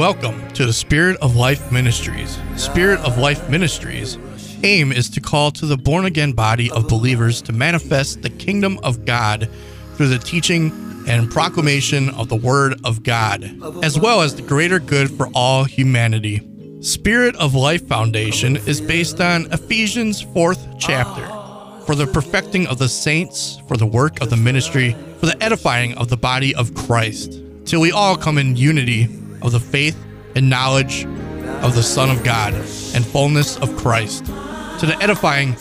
Welcome to the Spirit of Life Ministries. Spirit of Life Ministries aim is to call to the born again body of believers to manifest the kingdom of God through the teaching and proclamation of the word of God, as well as the greater good for all humanity. Spirit of Life Foundation is based on Ephesians 4th chapter for the perfecting of the saints, for the work of the ministry, for the edifying of the body of Christ, till we all come in unity of the faith and knowledge of the Son of God and fullness of Christ, to the edifying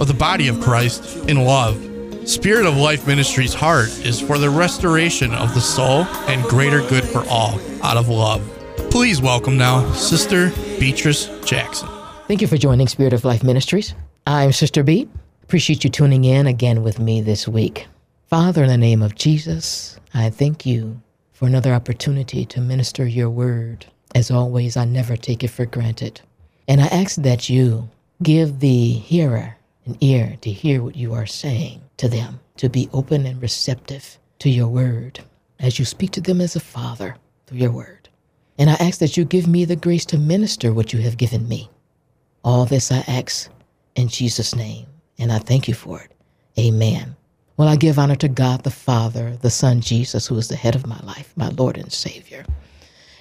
of the body of Christ in love. Spirit of Life Ministries' heart is for the restoration of the soul and greater good for all out of love. Please welcome now Sister Beatrice Jackson. Thank you for joining Spirit of Life Ministries. I'm Sister B. Appreciate you tuning in again with me this week. Father, in the name of Jesus, I thank you for another opportunity to minister your word. As always, I never take it for granted. And I ask that you give the hearer an ear to hear what you are saying to them, to be open and receptive to your word as you speak to them as a father through your word. And I ask that you give me the grace to minister what you have given me. All this I ask in Jesus' name, and I thank you for it. Amen. Well, I give honor to God the Father, the Son Jesus, who is the head of my life, my Lord and Savior,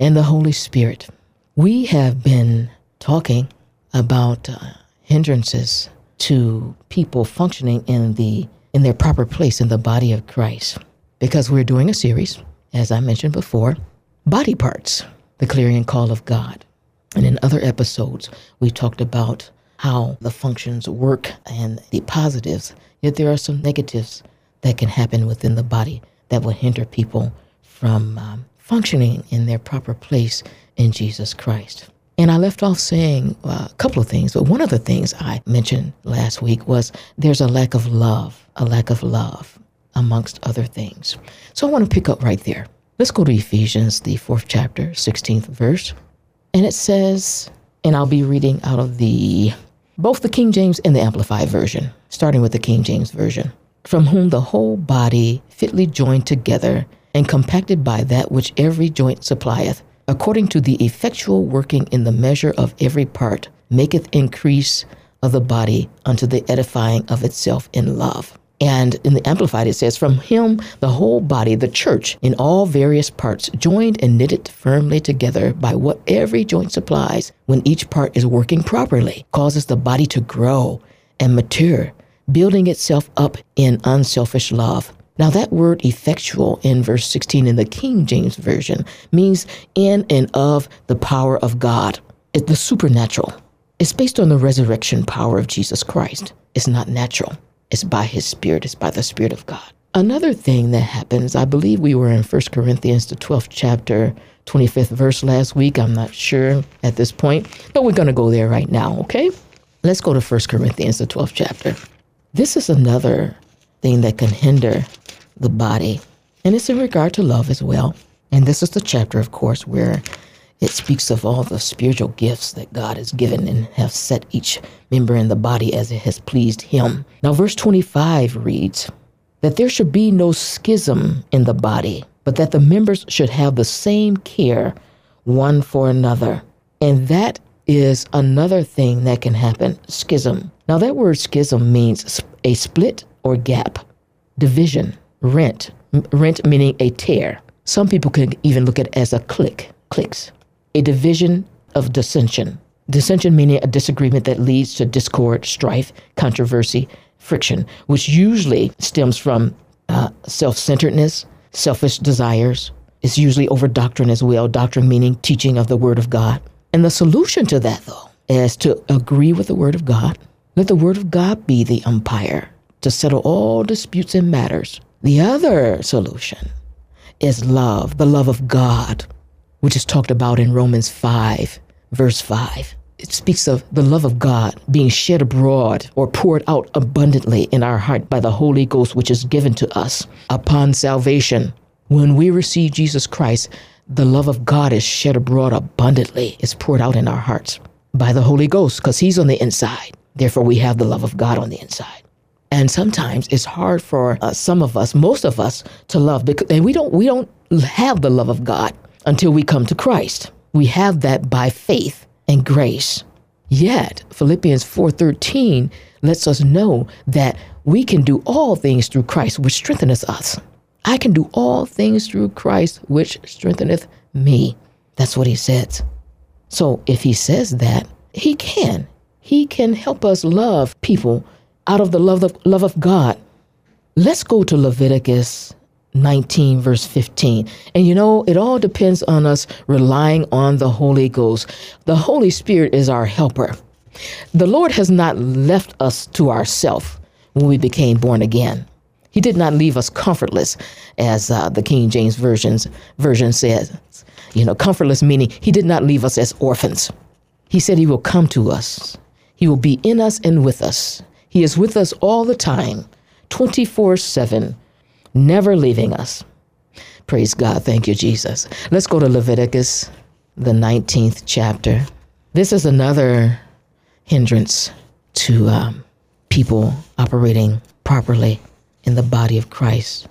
and the Holy Spirit. We have been talking about uh, hindrances to people functioning in the in their proper place in the body of Christ. Because we're doing a series as I mentioned before body parts the clarion call of God. And in other episodes we talked about how the functions work and the positives yet there are some negatives that can happen within the body that will hinder people from um, functioning in their proper place in Jesus Christ. And I left off saying uh, a couple of things, but one of the things I mentioned last week was there's a lack of love, a lack of love amongst other things. So I want to pick up right there. Let's go to Ephesians, the fourth chapter, 16th verse. And it says, and I'll be reading out of the both the King James and the Amplified Version, starting with the King James Version, from whom the whole body fitly joined together and compacted by that which every joint supplieth, according to the effectual working in the measure of every part, maketh increase of the body unto the edifying of itself in love. And in the Amplified, it says, From him, the whole body, the church, in all various parts, joined and knitted firmly together by what every joint supplies, when each part is working properly, causes the body to grow and mature, building itself up in unselfish love. Now, that word effectual in verse 16 in the King James Version means in and of the power of God. It's the supernatural. It's based on the resurrection power of Jesus Christ. It's not natural. It's by his spirit, it's by the spirit of God. Another thing that happens, I believe we were in 1 Corinthians, the 12th chapter, 25th verse last week. I'm not sure at this point, but we're going to go there right now, okay? Let's go to 1 Corinthians, the 12th chapter. This is another thing that can hinder the body, and it's in regard to love as well. And this is the chapter, of course, where it speaks of all the spiritual gifts that God has given and have set each member in the body as it has pleased him. Now, verse 25 reads that there should be no schism in the body, but that the members should have the same care one for another. And that is another thing that can happen schism. Now, that word schism means a split or gap, division, rent, rent meaning a tear. Some people can even look at it as a click, clicks a division of dissension. Dissension meaning a disagreement that leads to discord, strife, controversy, friction, which usually stems from uh, self centeredness, selfish desires. It's usually over doctrine as well, doctrine meaning teaching of the Word of God. And the solution to that, though, is to agree with the Word of God. Let the Word of God be the umpire to settle all disputes and matters. The other solution is love, the love of God, which is talked about in Romans 5, verse 5. It speaks of the love of God being shed abroad or poured out abundantly in our heart by the Holy Ghost, which is given to us upon salvation. When we receive Jesus Christ, the love of God is shed abroad abundantly. It's poured out in our hearts by the Holy Ghost because He's on the inside. Therefore, we have the love of God on the inside. And sometimes it's hard for uh, some of us, most of us, to love because and we don't we don't have the love of God until we come to Christ. We have that by faith and grace. Yet, Philippians 4:13 lets us know that we can do all things through Christ which strengtheneth us. I can do all things through Christ which strengtheneth me. That's what he says. So if he says that, he can. He can help us love people out of the love of, love of God. Let's go to Leviticus 19, verse 15. And you know, it all depends on us relying on the Holy Ghost. The Holy Spirit is our helper. The Lord has not left us to ourselves when we became born again. He did not leave us comfortless, as uh, the King James Versions, version says. You know, comfortless meaning he did not leave us as orphans. He said he will come to us. He will be in us and with us. He is with us all the time, 24 7 never leaving us. Praise God. Thank you, Jesus. Let's go to Leviticus, the 19th chapter. This is another hindrance to um, people operating properly in the body of Christ.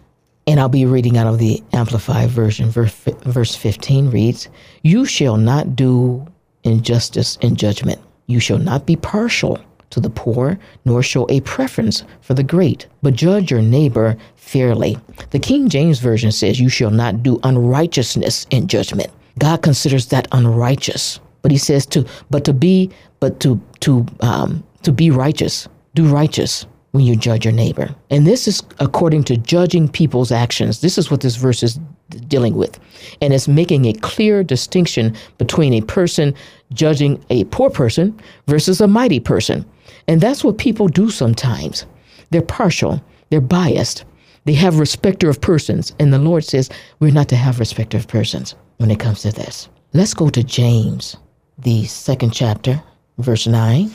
And I'll be reading out of the Amplified Version. Verse, verse 15 reads You shall not do injustice in judgment, you shall not be partial to the poor, nor show a preference for the great, but judge your neighbor fairly. The King James Version says, You shall not do unrighteousness in judgment. God considers that unrighteous. But he says to, but to be, but to, to, um, to be righteous, do righteous when you judge your neighbor. And this is according to judging people's actions. This is what this verse is dealing with. And it's making a clear distinction between a person judging a poor person versus a mighty person. And that's what people do sometimes. They're partial, they're biased, they have respecter of persons. And the Lord says we're not to have respecter of persons when it comes to this. Let's go to James, the second chapter, verse 9.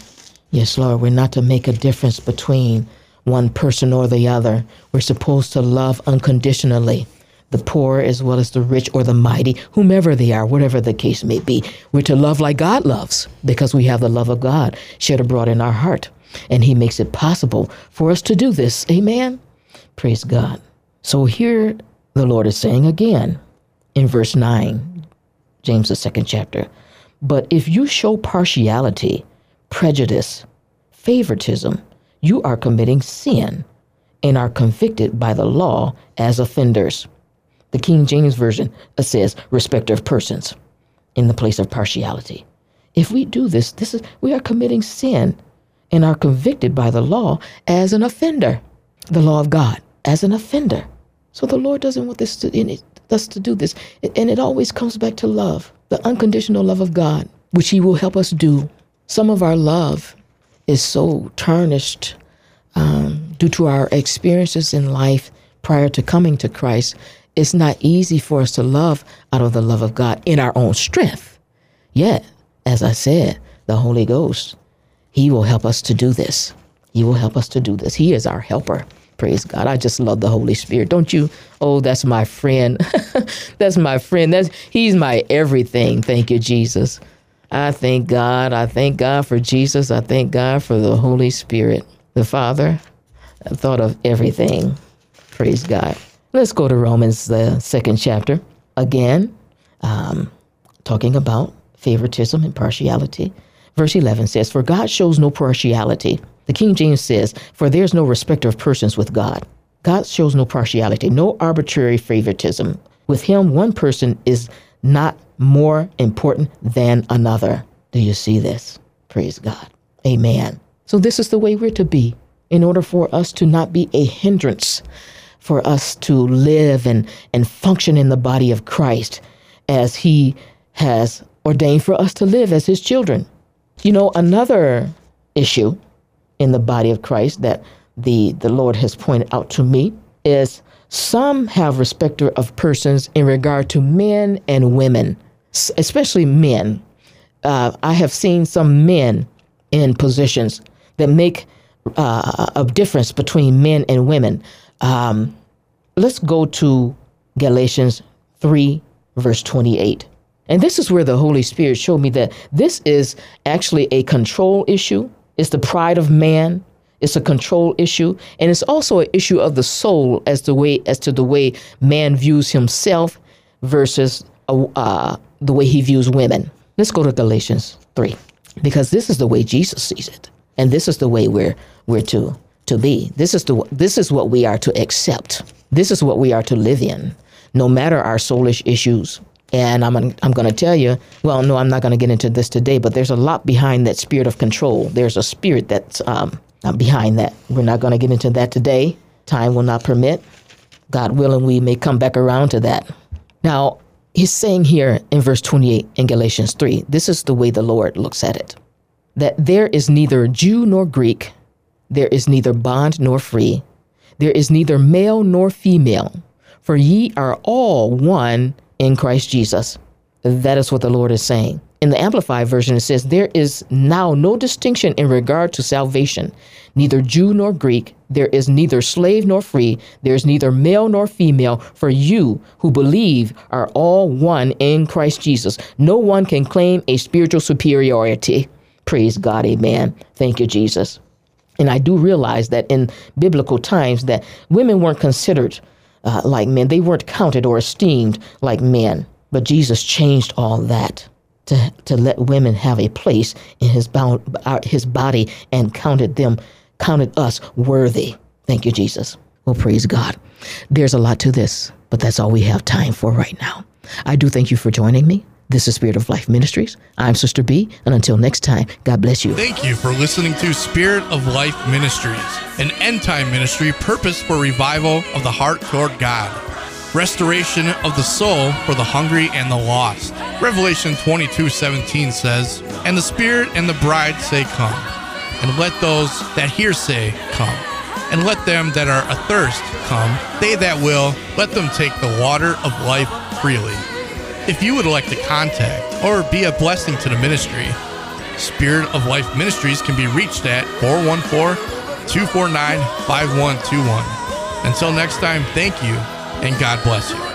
Yes, Lord, we're not to make a difference between one person or the other. We're supposed to love unconditionally the poor as well as the rich or the mighty, whomever they are, whatever the case may be. We're to love like God loves because we have the love of God shed abroad in our heart. And He makes it possible for us to do this. Amen. Praise God. So here the Lord is saying again in verse 9, James, the second chapter. But if you show partiality, prejudice, favoritism, you are committing sin and are convicted by the law as offenders. The King James Version says respect of persons in the place of partiality. If we do this, this is we are committing sin and are convicted by the law as an offender, the law of God as an offender. So the Lord doesn't want this to, us to do this, and it always comes back to love, the unconditional love of God, which He will help us do. Some of our love is so tarnished um, due to our experiences in life prior to coming to Christ it's not easy for us to love out of the love of God in our own strength. Yet, as I said, the Holy Ghost, He will help us to do this. He will help us to do this. He is our helper. Praise God. I just love the Holy Spirit. Don't you? Oh, that's my friend. that's my friend. That's He's my everything. Thank you, Jesus. I thank God. I thank God for Jesus. I thank God for the Holy Spirit. The Father, I thought of everything. Praise God. Let's go to Romans, the second chapter. Again, um, talking about favoritism and partiality. Verse 11 says, For God shows no partiality. The King James says, For there's no respecter of persons with God. God shows no partiality, no arbitrary favoritism. With Him, one person is not more important than another. Do you see this? Praise God. Amen. So, this is the way we're to be in order for us to not be a hindrance for us to live and, and function in the body of Christ as He has ordained for us to live as His children. You know, another issue in the body of Christ that the, the Lord has pointed out to me is some have respect of persons in regard to men and women, especially men. Uh, I have seen some men in positions that make uh, a difference between men and women. Um, let's go to Galatians 3, verse 28. And this is where the Holy Spirit showed me that this is actually a control issue. It's the pride of man. It's a control issue, and it's also an issue of the soul as the way as to the way man views himself versus uh, uh, the way he views women. Let's go to Galatians 3 because this is the way Jesus sees it. And this is the way we're we're to to be. This is the this is what we are to accept. This is what we are to live in, no matter our soulish issues. And I'm I'm going to tell you. Well, no, I'm not going to get into this today. But there's a lot behind that spirit of control. There's a spirit that's um, behind that. We're not going to get into that today. Time will not permit. God willing, we may come back around to that. Now, he's saying here in verse 28 in Galatians 3, this is the way the Lord looks at it that there is neither Jew nor Greek, there is neither bond nor free, there is neither male nor female, for ye are all one in Christ Jesus. That is what the Lord is saying. In the Amplified Version, it says, There is now no distinction in regard to salvation, neither Jew nor Greek. There is neither slave nor free. There is neither male nor female. For you who believe are all one in Christ Jesus. No one can claim a spiritual superiority. Praise God. Amen. Thank you, Jesus. And I do realize that in biblical times that women weren't considered uh, like men. They weren't counted or esteemed like men. But Jesus changed all that to, to let women have a place in his, his body and counted them, counted us worthy. Thank you, Jesus. Well, praise God. There's a lot to this, but that's all we have time for right now. I do thank you for joining me. This is Spirit of Life Ministries. I'm Sister B, and until next time, God bless you. Thank you for listening to Spirit of Life Ministries, an end time ministry purpose for revival of the heart toward God restoration of the soul for the hungry and the lost. Revelation 22 17 says, And the Spirit and the bride say, Come. And let those that hear say, Come. And let them that are athirst come. They that will, let them take the water of life freely. If you would like to contact or be a blessing to the ministry, Spirit of Life Ministries can be reached at 414 249 5121. Until next time, thank you and God bless you.